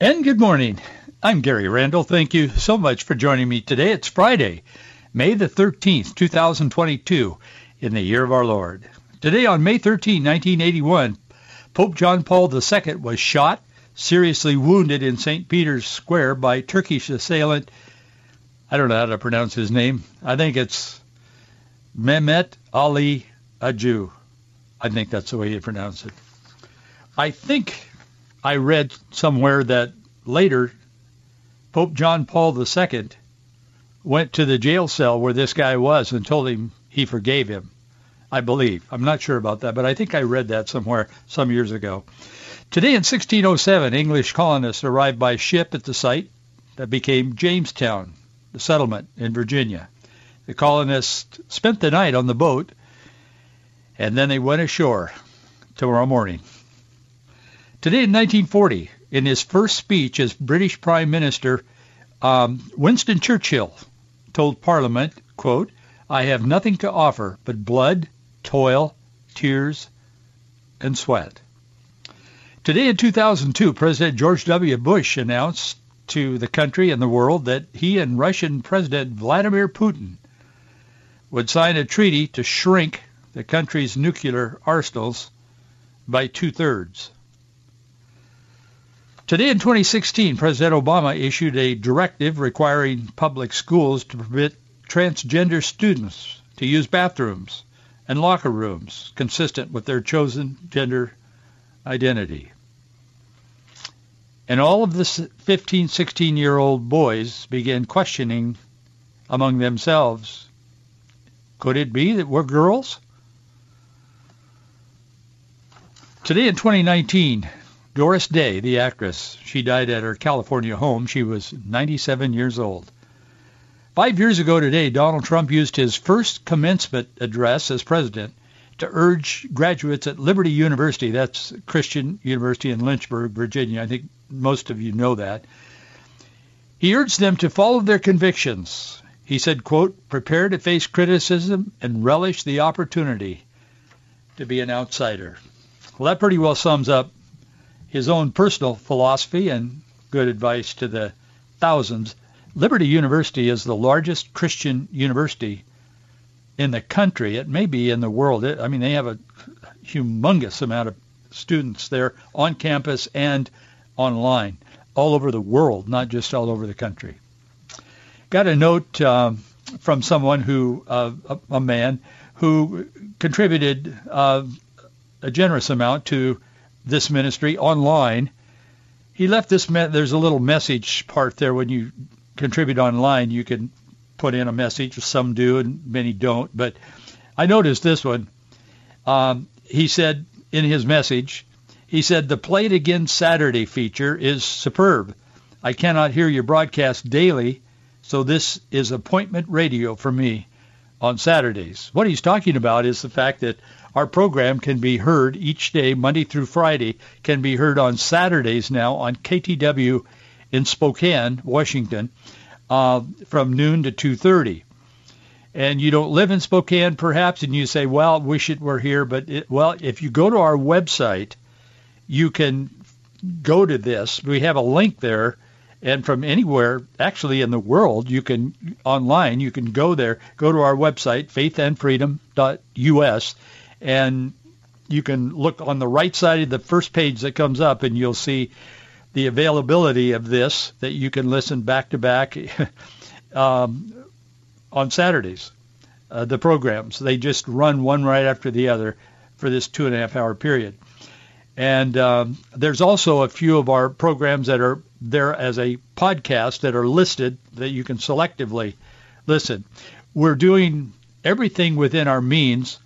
And good morning. I'm Gary Randall. Thank you so much for joining me today. It's Friday, May the 13th, 2022, in the year of our Lord. Today on May 13, 1981, Pope John Paul II was shot, seriously wounded in St. Peter's Square by Turkish assailant. I don't know how to pronounce his name. I think it's Mehmet Ali Aju. I think that's the way you pronounce it. I think I read somewhere that later Pope John Paul II went to the jail cell where this guy was and told him he forgave him. I believe. I'm not sure about that, but I think I read that somewhere some years ago. Today in 1607, English colonists arrived by ship at the site that became Jamestown, the settlement in Virginia. The colonists spent the night on the boat, and then they went ashore tomorrow morning. Today in 1940, in his first speech as British Prime Minister, um, Winston Churchill told Parliament, quote, I have nothing to offer but blood, toil, tears, and sweat. Today in 2002, President George W. Bush announced to the country and the world that he and Russian President Vladimir Putin would sign a treaty to shrink the country's nuclear arsenals by two-thirds. Today in 2016, President Obama issued a directive requiring public schools to permit transgender students to use bathrooms and locker rooms consistent with their chosen gender identity. And all of the 15, 16-year-old boys began questioning among themselves, could it be that we're girls? Today in 2019, Doris Day, the actress, she died at her California home. She was 97 years old. Five years ago today, Donald Trump used his first commencement address as president to urge graduates at Liberty University, that's Christian University in Lynchburg, Virginia. I think most of you know that. He urged them to follow their convictions. He said, quote, prepare to face criticism and relish the opportunity to be an outsider. Well, that pretty well sums up his own personal philosophy and good advice to the thousands. Liberty University is the largest Christian university in the country. It may be in the world. It, I mean, they have a humongous amount of students there on campus and online, all over the world, not just all over the country. Got a note um, from someone who, uh, a, a, man who contributed uh, a generous amount to this ministry online. He left this, me- there's a little message part there when you contribute online. You can put in a message. Some do and many don't. But I noticed this one. Um, he said in his message, he said, the Play It Again Saturday feature is superb. I cannot hear your broadcast daily, so this is appointment radio for me on Saturdays. What he's talking about is the fact that our program can be heard each day, Monday through Friday, can be heard on Saturdays now on KTW in Spokane, Washington, uh, from noon to 2.30. And you don't live in Spokane, perhaps, and you say, well, wish it were here. But, it, well, if you go to our website, you can go to this. We have a link there. And from anywhere, actually in the world, you can, online, you can go there, go to our website, faithandfreedom.us, and you can look on the right side of the first page that comes up and you'll see the availability of this that you can listen back to back um, on Saturdays. Uh, the programs they just run one right after the other for this two and a half hour period. And um, there's also a few of our programs that are there as a podcast that are listed that you can selectively listen. We're doing everything within our means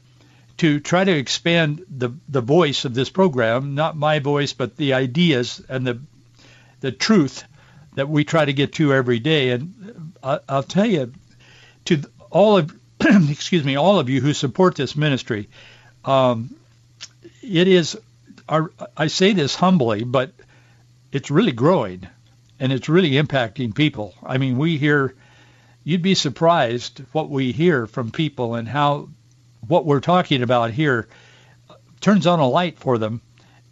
to try to expand the the voice of this program, not my voice, but the ideas and the the truth that we try to get to every day. And I, I'll tell you, to all of excuse me, all of you who support this ministry, um, it is. Our, I say this humbly, but it's really growing, and it's really impacting people. I mean, we hear. You'd be surprised what we hear from people and how what we're talking about here turns on a light for them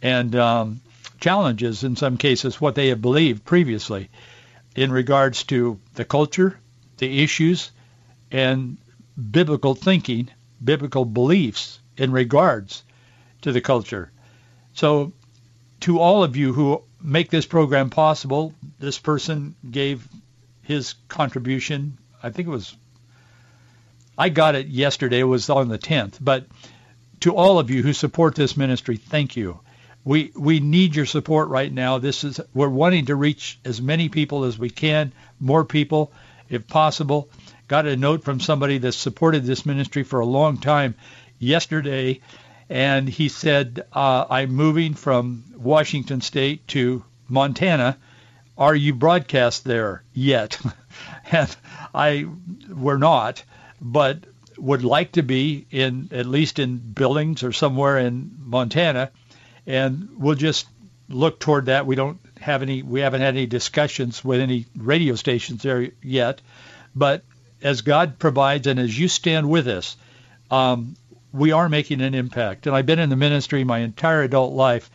and um, challenges in some cases what they have believed previously in regards to the culture, the issues, and biblical thinking, biblical beliefs in regards to the culture. So to all of you who make this program possible, this person gave his contribution. I think it was, I got it yesterday. It was on the 10th. But to all of you who support this ministry, thank you. We we need your support right now. This is we're wanting to reach as many people as we can, more people if possible. Got a note from somebody that supported this ministry for a long time yesterday, and he said, uh, "I'm moving from Washington State to Montana. Are you broadcast there yet?" and I we're not, but would like to be in at least in Billings or somewhere in Montana and we'll just look toward that. We don't have any, we haven't had any discussions with any radio stations there yet, but as God provides and as you stand with us, um, we are making an impact. And I've been in the ministry my entire adult life,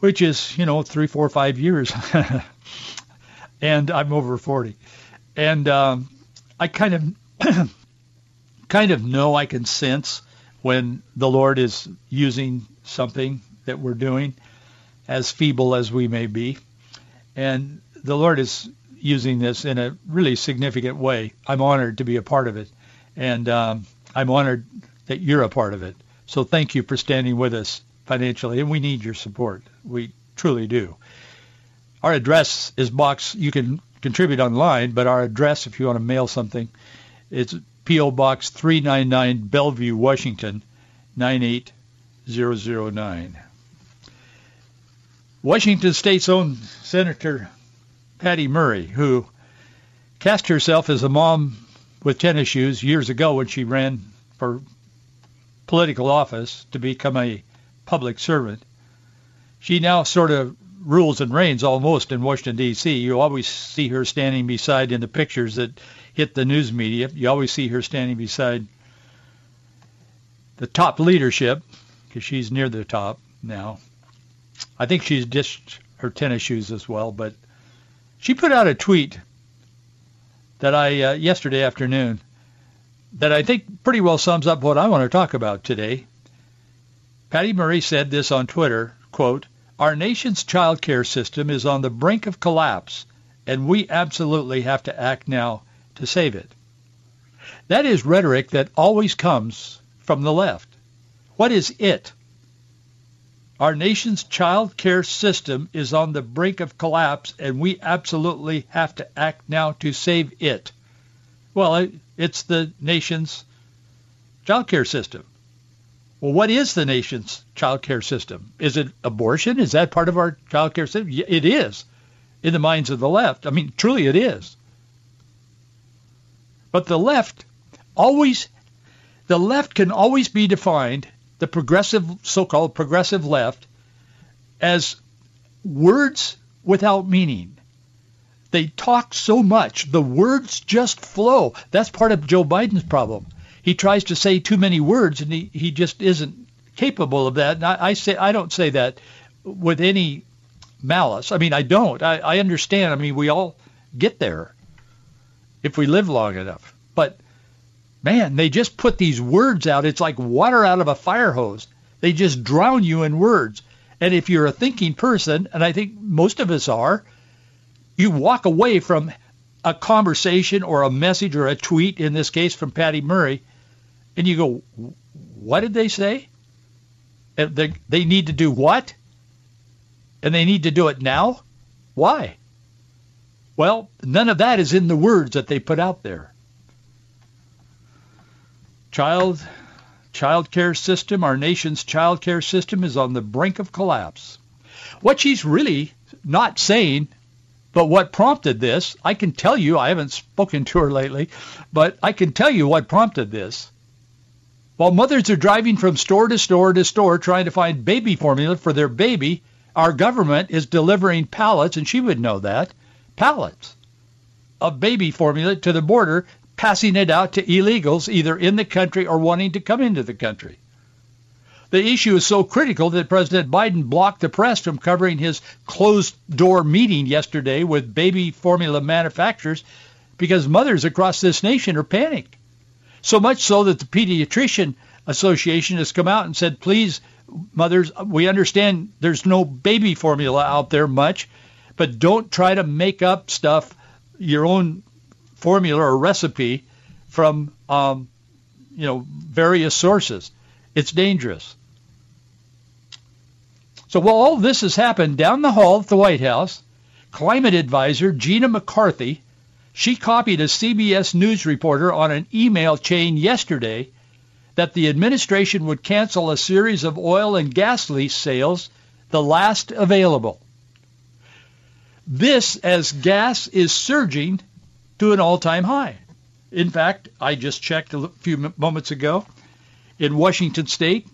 which is, you know, three, four, five years. and I'm over 40. And um, I kind of, kind of know I can sense when the Lord is using something that we're doing, as feeble as we may be. And the Lord is using this in a really significant way. I'm honored to be a part of it. And um, I'm honored that you're a part of it. So thank you for standing with us financially. And we need your support. We truly do. Our address is box. You can contribute online, but our address, if you want to mail something, it's P.O. Box 399, Bellevue, Washington, 98009. Washington State's own Senator Patty Murray, who cast herself as a mom with tennis shoes years ago when she ran for political office to become a public servant. She now sort of rules and reigns almost in Washington, D.C. You always see her standing beside in the pictures that hit the news media. You always see her standing beside the top leadership because she's near the top now. I think she's ditched her tennis shoes as well, but she put out a tweet that I uh, yesterday afternoon that I think pretty well sums up what I want to talk about today. Patty Murray said this on Twitter, quote, our nation's child care system is on the brink of collapse, and we absolutely have to act now to save it. That is rhetoric that always comes from the left. What is it? Our nation's child care system is on the brink of collapse, and we absolutely have to act now to save it. Well, it's the nation's child care system. Well, what is the nation's child care system? Is it abortion? Is that part of our child care system? It is in the minds of the left. I mean, truly it is. But the left always, the left can always be defined the progressive, so-called progressive left, as words without meaning. They talk so much. The words just flow. That's part of Joe Biden's problem. He tries to say too many words, and he, he just isn't capable of that. And I, I say I don't say that with any malice. I mean, I don't. I, I understand. I mean, we all get there if we live long enough. But man, they just put these words out. It's like water out of a fire hose. They just drown you in words. And if you're a thinking person, and I think most of us are, you walk away from a conversation or a message or a tweet, in this case from Patty Murray, and you go, what did they say? They, they need to do what? And they need to do it now? Why? Well, none of that is in the words that they put out there child child care system, our nation's child care system is on the brink of collapse. What she's really not saying, but what prompted this, I can tell you, I haven't spoken to her lately, but I can tell you what prompted this. While mothers are driving from store to store to store trying to find baby formula for their baby, our government is delivering pallets, and she would know that, pallets of baby formula to the border, passing it out to illegals either in the country or wanting to come into the country. The issue is so critical that President Biden blocked the press from covering his closed-door meeting yesterday with baby formula manufacturers because mothers across this nation are panicked. So much so that the Pediatrician Association has come out and said, please, mothers, we understand there's no baby formula out there much, but don't try to make up stuff, your own formula or recipe from, um, you know, various sources. It's dangerous. So while all this has happened down the hall at the White House, climate advisor Gina McCarthy, she copied a CBS News reporter on an email chain yesterday that the administration would cancel a series of oil and gas lease sales, the last available. This as gas is surging to an all-time high. In fact, I just checked a few moments ago. In Washington state,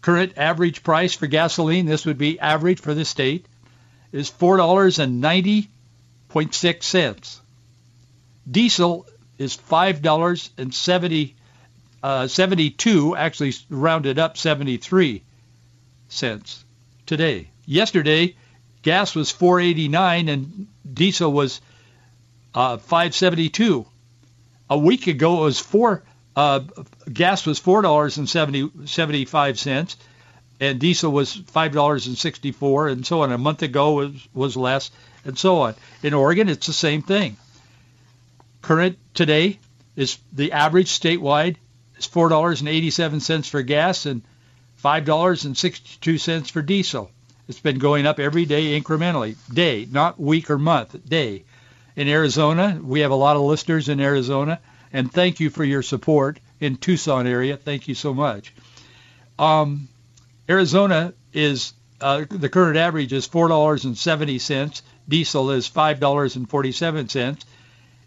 current average price for gasoline, this would be average for the state, is $4.90.6. Diesel is $5.70 uh, 72, actually rounded up 73 cents today. Yesterday, gas was 489 and diesel was uh, 572. A week ago, it was four uh, gas was four dollars and seventy five cents, and diesel was five dollars and sixty four, and so on. A month ago was was less, and so on. In Oregon, it's the same thing. Current today is the average statewide is four dollars and eighty seven cents for gas and five dollars and sixty two cents for diesel. It's been going up every day incrementally, day, not week or month, day. In Arizona, we have a lot of listeners in Arizona and thank you for your support in Tucson area. Thank you so much. Um, Arizona is uh, the current average is four dollars and seventy cents. Diesel is five dollars and forty-seven cents.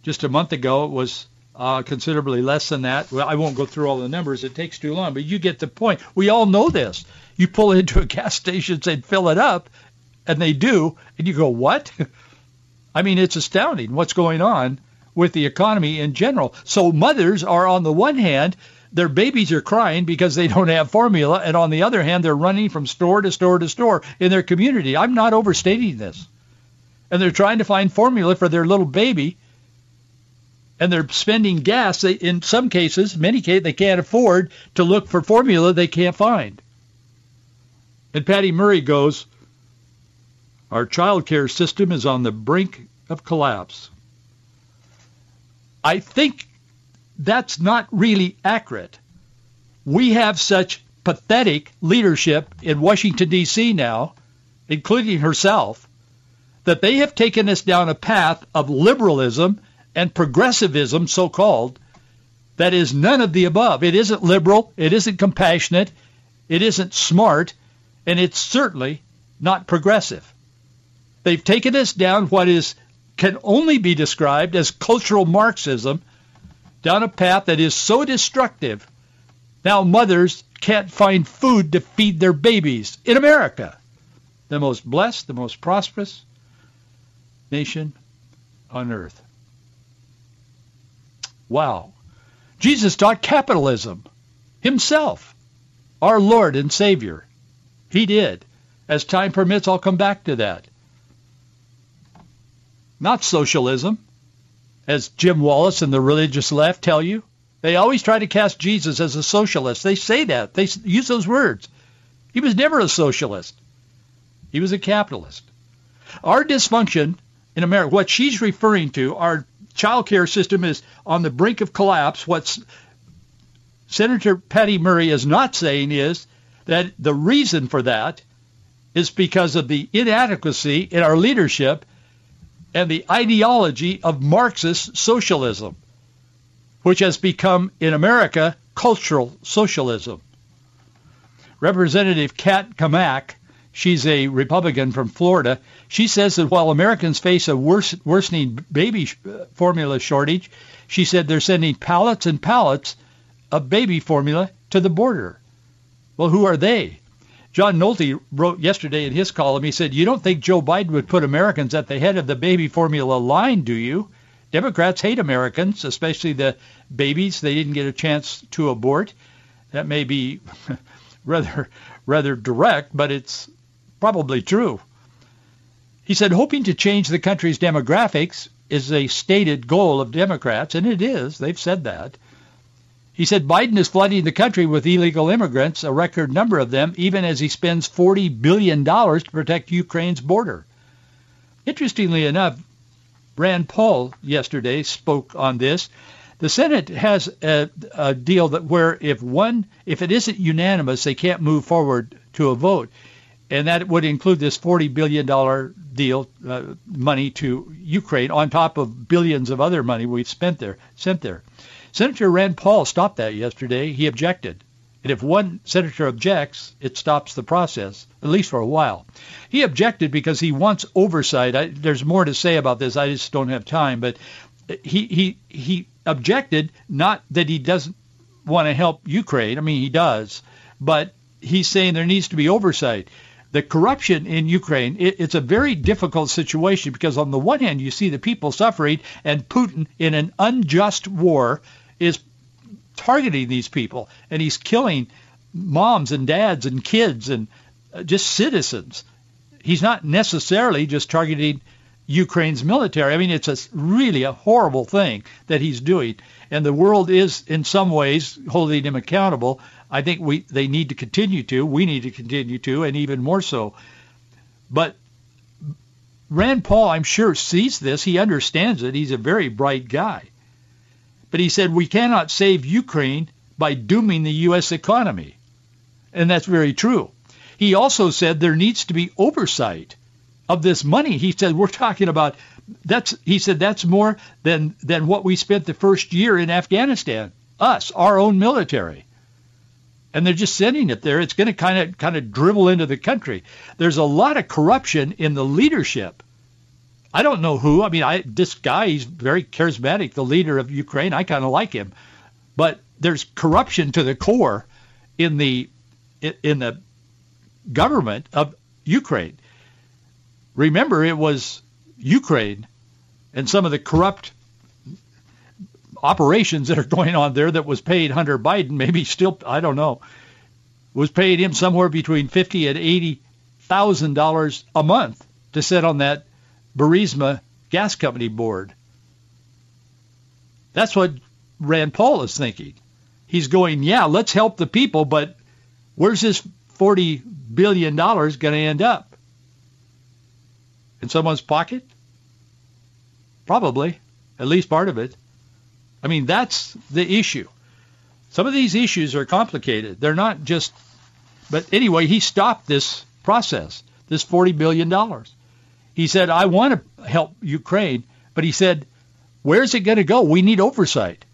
Just a month ago, it was uh, considerably less than that. Well, I won't go through all the numbers; it takes too long. But you get the point. We all know this. You pull into a gas station and fill it up, and they do, and you go, "What?" I mean, it's astounding what's going on with the economy in general. So mothers are on the one hand, their babies are crying because they don't have formula, and on the other hand, they're running from store to store to store in their community. I'm not overstating this. And they're trying to find formula for their little baby, and they're spending gas. They, in some cases, many cases, they can't afford to look for formula they can't find. And Patty Murray goes, our child care system is on the brink of collapse. I think that's not really accurate. We have such pathetic leadership in Washington, D.C. now, including herself, that they have taken us down a path of liberalism and progressivism, so-called, that is none of the above. It isn't liberal. It isn't compassionate. It isn't smart. And it's certainly not progressive. They've taken us down what is can only be described as cultural Marxism down a path that is so destructive. Now mothers can't find food to feed their babies in America, the most blessed, the most prosperous nation on earth. Wow. Jesus taught capitalism himself, our Lord and Savior. He did. As time permits, I'll come back to that not socialism, as Jim Wallis and the religious left tell you. They always try to cast Jesus as a socialist. They say that. They use those words. He was never a socialist. He was a capitalist. Our dysfunction in America, what she's referring to, our child care system is on the brink of collapse. What Senator Patty Murray is not saying is that the reason for that is because of the inadequacy in our leadership and the ideology of Marxist socialism, which has become, in America, cultural socialism. Representative Kat Cammack, She's a Republican from Florida. She says that while Americans face a worse, worsening baby uh, formula shortage, she said they're sending pallets and pallets of baby formula to the border. Well, who are they? John Nolte wrote yesterday in his column, he said, you don't think Joe Biden would put Americans at the head of the baby formula line, do you? Democrats hate Americans, especially the babies they didn't get a chance to abort. That may be rather rather direct, but it's probably true. He said, hoping to change the country's demographics is a stated goal of Democrats, and it is. They've said that. He said Biden is flooding the country with illegal immigrants, a record number of them, even as he spends $40 billion to protect Ukraine's border. Interestingly enough, Rand Paul yesterday spoke on this. The Senate has a, a deal that where if one, if it isn't unanimous, they can't move forward to a vote and that would include this $40 billion deal, uh, money to Ukraine, on top of billions of other money we've spent there, sent there. Senator Rand Paul stopped that yesterday. He objected. And if one senator objects, it stops the process, at least for a while. He objected because he wants oversight. I, there's more to say about this. I just don't have time. But he, he, he objected not that he doesn't want to help Ukraine. I mean, he does. But he's saying there needs to be oversight the corruption in Ukraine, it, it's a very difficult situation because on the one hand, you see the people suffering and Putin in an unjust war is targeting these people and he's killing moms and dads and kids and uh, just citizens. He's not necessarily just targeting Ukraine's military. I mean, it's a, really a horrible thing that he's doing. And the world is, in some ways, holding him accountable. I think we they need to continue to. We need to continue to, and even more so. But Rand Paul, I'm sure, sees this. He understands it. He's a very bright guy. But he said we cannot save Ukraine by dooming the U.S. economy. And that's very true. He also said there needs to be oversight of this money. He said we're talking about that's he said that's more than than what we spent the first year in Afghanistan. Us, our own military. And they're just sending it there. It's going to kind of kind of dribble into the country. There's a lot of corruption in the leadership. I don't know who. I mean, I this guy he's very charismatic, the leader of Ukraine. I kind of like him. But there's corruption to the core in the in the government of Ukraine. Remember, it was Ukraine and some of the corrupt operations that are going on there that was paid Hunter Biden, maybe still, I don't know, was paid him somewhere between fifty and eighty thousand dollars a month to sit on that Burisma gas company board. That's what Rand Paul is thinking. He's going, yeah, let's help the people, but where's this $40 billion going to end up? in someone's pocket? Probably, at least part of it. I mean, that's the issue. Some of these issues are complicated. They're not just, but anyway, he stopped this process, this $40 billion. He said, I want to help Ukraine, but he said, where's it going to go? We need oversight.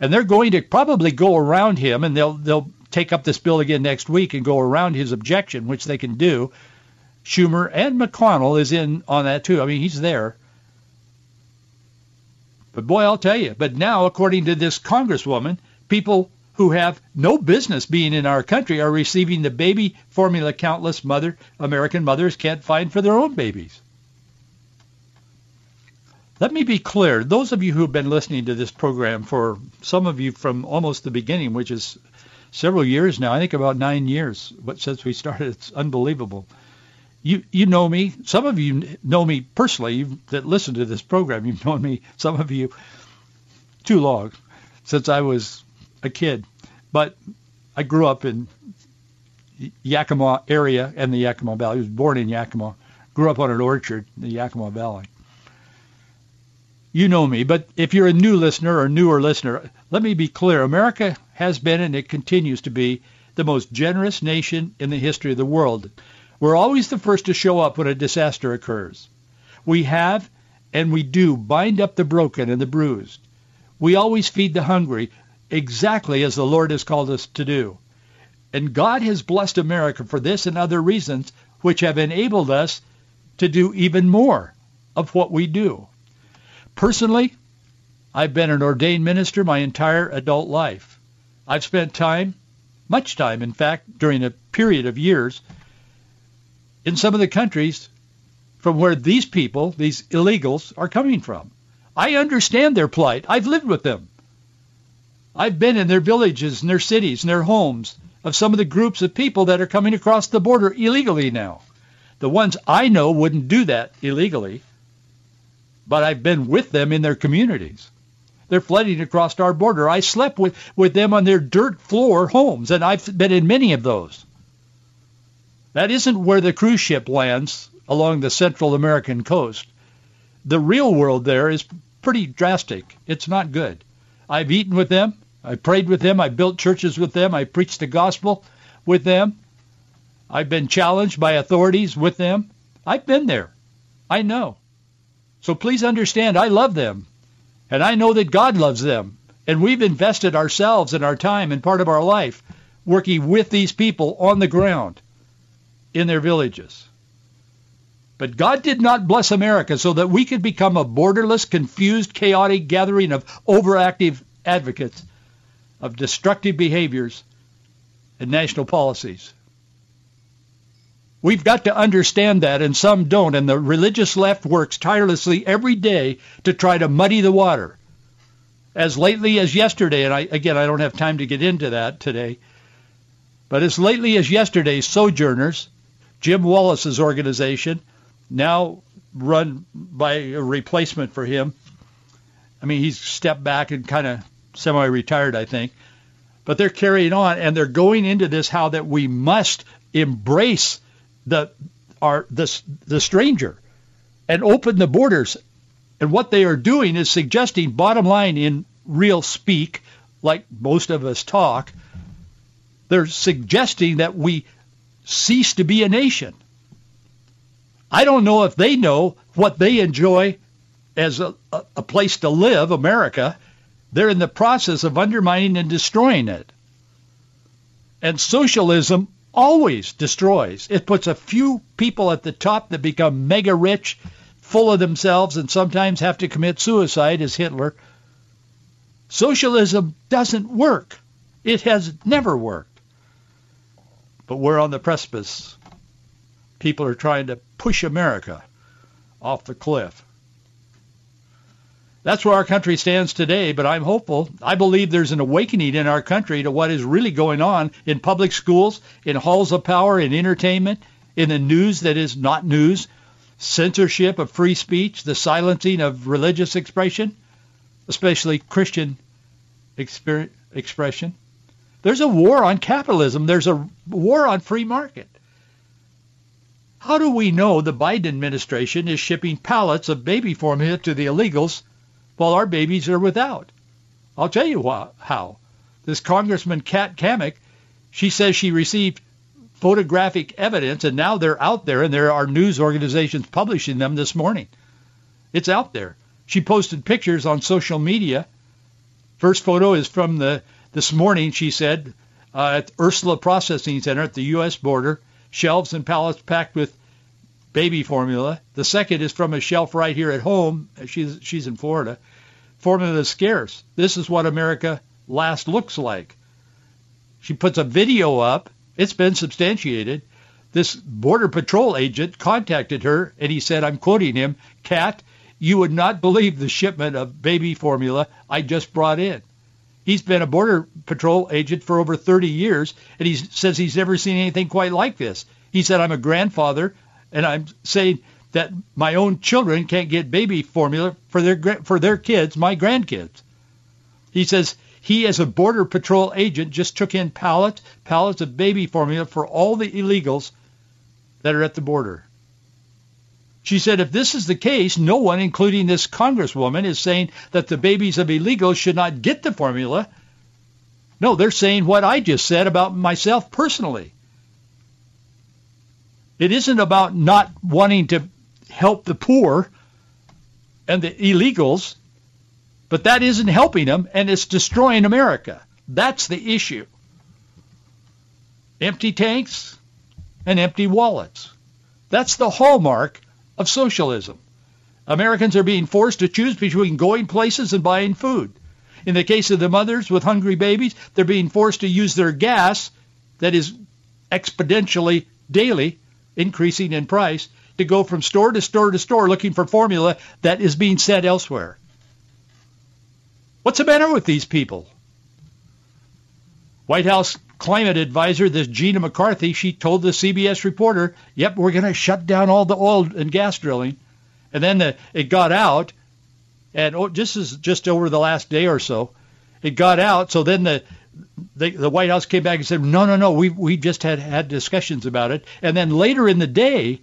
And they're going to probably go around him, and they'll, they'll take up this bill again next week and go around his objection, which they can do Schumer and McConnell is in on that too. I mean, he's there. But boy, I'll tell you. But now, according to this congresswoman, people who have no business being in our country are receiving the baby formula countless mother American mothers can't find for their own babies. Let me be clear. Those of you who have been listening to this program for some of you from almost the beginning, which is several years now, I think about nine years but since we started. It's unbelievable you you know me. Some of you know me personally that listen to this program. You've known me. Some of you too long since I was a kid. But I grew up in Yakima area and the Yakima Valley. I was born in Yakima. Grew up on an orchard in the Yakima Valley. You know me, but if you're a new listener or newer listener, let me be clear. America has been and it continues to be the most generous nation in the history of the world. We're always the first to show up when a disaster occurs. We have and we do bind up the broken and the bruised. We always feed the hungry exactly as the Lord has called us to do. And God has blessed America for this and other reasons which have enabled us to do even more of what we do. Personally, I've been an ordained minister my entire adult life. I've spent time, much time in fact, during a period of years in some of the countries from where these people, these illegals, are coming from. I understand their plight. I've lived with them. I've been in their villages and their cities and their homes of some of the groups of people that are coming across the border illegally now. The ones I know wouldn't do that illegally, but I've been with them in their communities. They're flooding across our border. I slept with, with them on their dirt floor homes, and I've been in many of those. That isn't where the cruise ship lands along the Central American coast. The real world there is pretty drastic. It's not good. I've eaten with them. I prayed with them. I built churches with them. I preached the gospel with them. I've been challenged by authorities with them. I've been there. I know. So please understand, I love them. And I know that God loves them. And we've invested ourselves and our time and part of our life working with these people on the ground in their villages. But God did not bless America so that we could become a borderless, confused, chaotic gathering of overactive advocates of destructive behaviors and national policies. We've got to understand that, and some don't, and the religious left works tirelessly every day to try to muddy the water. As lately as yesterday, and I, again, I don't have time to get into that today, but as lately as yesterday, Sojourners, Jim Wallis's organization, now run by a replacement for him. I mean, he's stepped back and kind of semi-retired, I think. But they're carrying on, and they're going into this how that we must embrace the our the the stranger and open the borders. And what they are doing is suggesting, bottom line, in real speak, like most of us talk, they're suggesting that we cease to be a nation. I don't know if they know what they enjoy as a, a, place to live, America. They're in the process of undermining and destroying it. And socialism always destroys. It puts a few people at the top that become mega rich, full of themselves, and sometimes have to commit suicide as Hitler. Socialism doesn't work. It has never worked. But we're on the precipice. People are trying to push America off the cliff. That's where our country stands today, but I'm hopeful. I believe there's an awakening in our country to what is really going on in public schools, in halls of power, in entertainment, in the news that is not news, censorship of free speech, the silencing of religious expression, especially Christian expression. There's a war on capitalism. There's a war on free market. How do we know the Biden administration is shipping pallets of baby formula to the illegals while our babies are without. I'll tell you how. This Congressman Kat Cammack, she says she received photographic evidence, and now they're out there, and there are news organizations publishing them this morning. It's out there. She posted pictures on social media. First photo is from the this morning, she said, uh, at Ursula Processing Center at the U.S. border, shelves and pallets packed with baby formula. The second is from a shelf right here at home. She's she's in Florida. Formula is scarce. This is what America last looks like. She puts a video up. It's been substantiated. This Border Patrol agent contacted her and he said, I'm quoting him, Kat, you would not believe the shipment of baby formula I just brought in. He's been a Border Patrol agent for over 30 years, and he says he's never seen anything quite like this. He said, I'm a grandfather and I'm saying that my own children can't get baby formula for their for their kids, my grandkids. He says he, as a border patrol agent, just took in pallets pallets of baby formula for all the illegals that are at the border. She said, if this is the case, no one, including this congresswoman, is saying that the babies of illegals should not get the formula. No, they're saying what I just said about myself personally. It isn't about not wanting to help the poor and the illegals, but that isn't helping them, and it's destroying America. That's the issue. Empty tanks and empty wallets. That's the hallmark of socialism. Americans are being forced to choose between going places and buying food. In the case of the mothers with hungry babies, they're being forced to use their gas that is exponentially daily increasing in price to go from store to store to store looking for formula that is being sent elsewhere. What's the matter with these people? White House climate advisor, this Gina McCarthy, she told the CBS reporter, yep, we're going to shut down all the oil and gas drilling. And then the, it got out, and oh, this is just over the last day or so, it got out. So then the, the, the White House came back and said, no, no, no, we, we just had had discussions about it. And then later in the day,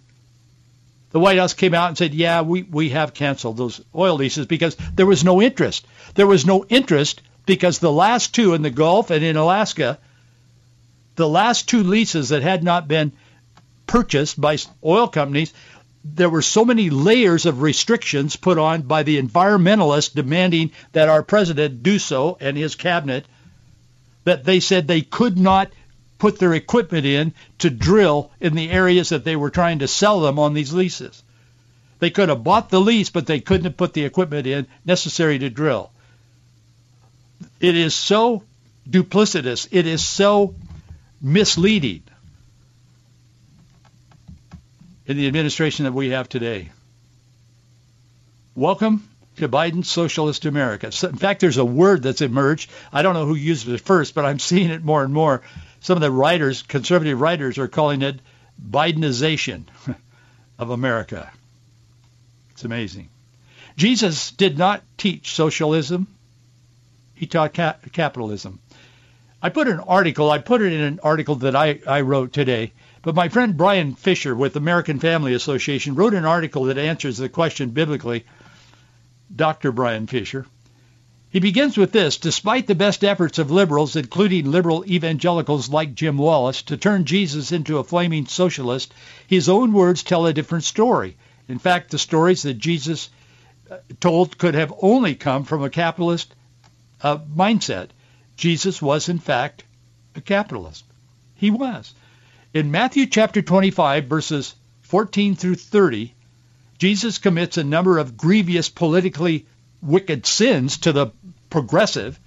the White House came out and said, yeah, we, we have canceled those oil leases because there was no interest. There was no interest because the last two in the Gulf and in Alaska, the last two leases that had not been purchased by oil companies, there were so many layers of restrictions put on by the environmentalists demanding that our president do so and his cabinet that they said they could not put their equipment in to drill in the areas that they were trying to sell them on these leases. They could have bought the lease, but they couldn't have put the equipment in necessary to drill. It is so duplicitous. It is so misleading in the administration that we have today. Welcome to Biden's socialist America. In fact, there's a word that's emerged. I don't know who used it first, but I'm seeing it more and more. Some of the writers, conservative writers, are calling it Bidenization of America. It's amazing. Jesus did not teach socialism. He taught cap- capitalism. I put an article, I put it in an article that I, I wrote today, but my friend Brian Fisher with American Family Association wrote an article that answers the question biblically, Dr. Brian Fisher. He begins with this, despite the best efforts of liberals, including liberal evangelicals like Jim Wallis, to turn Jesus into a flaming socialist, his own words tell a different story. In fact, the stories that Jesus uh, told could have only come from a capitalist uh, mindset. Jesus was, in fact, a capitalist. He was. In Matthew chapter 25, verses 14 through 30, Jesus commits a number of grievous politically wicked sins to the progressive,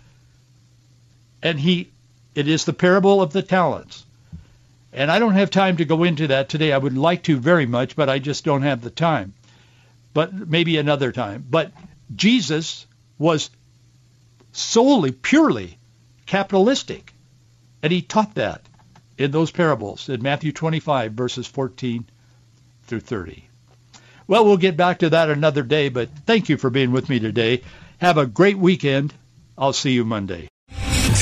and he it is the parable of the talents. And I don't have time to go into that today. I would like to very much, but I just don't have the time. But maybe another time. But Jesus was solely, purely capitalistic. And he taught that in those parables in Matthew 25, verses 14 through 30. Well, we'll get back to that another day, but thank you for being with me today. Have a great weekend. I'll see you Monday.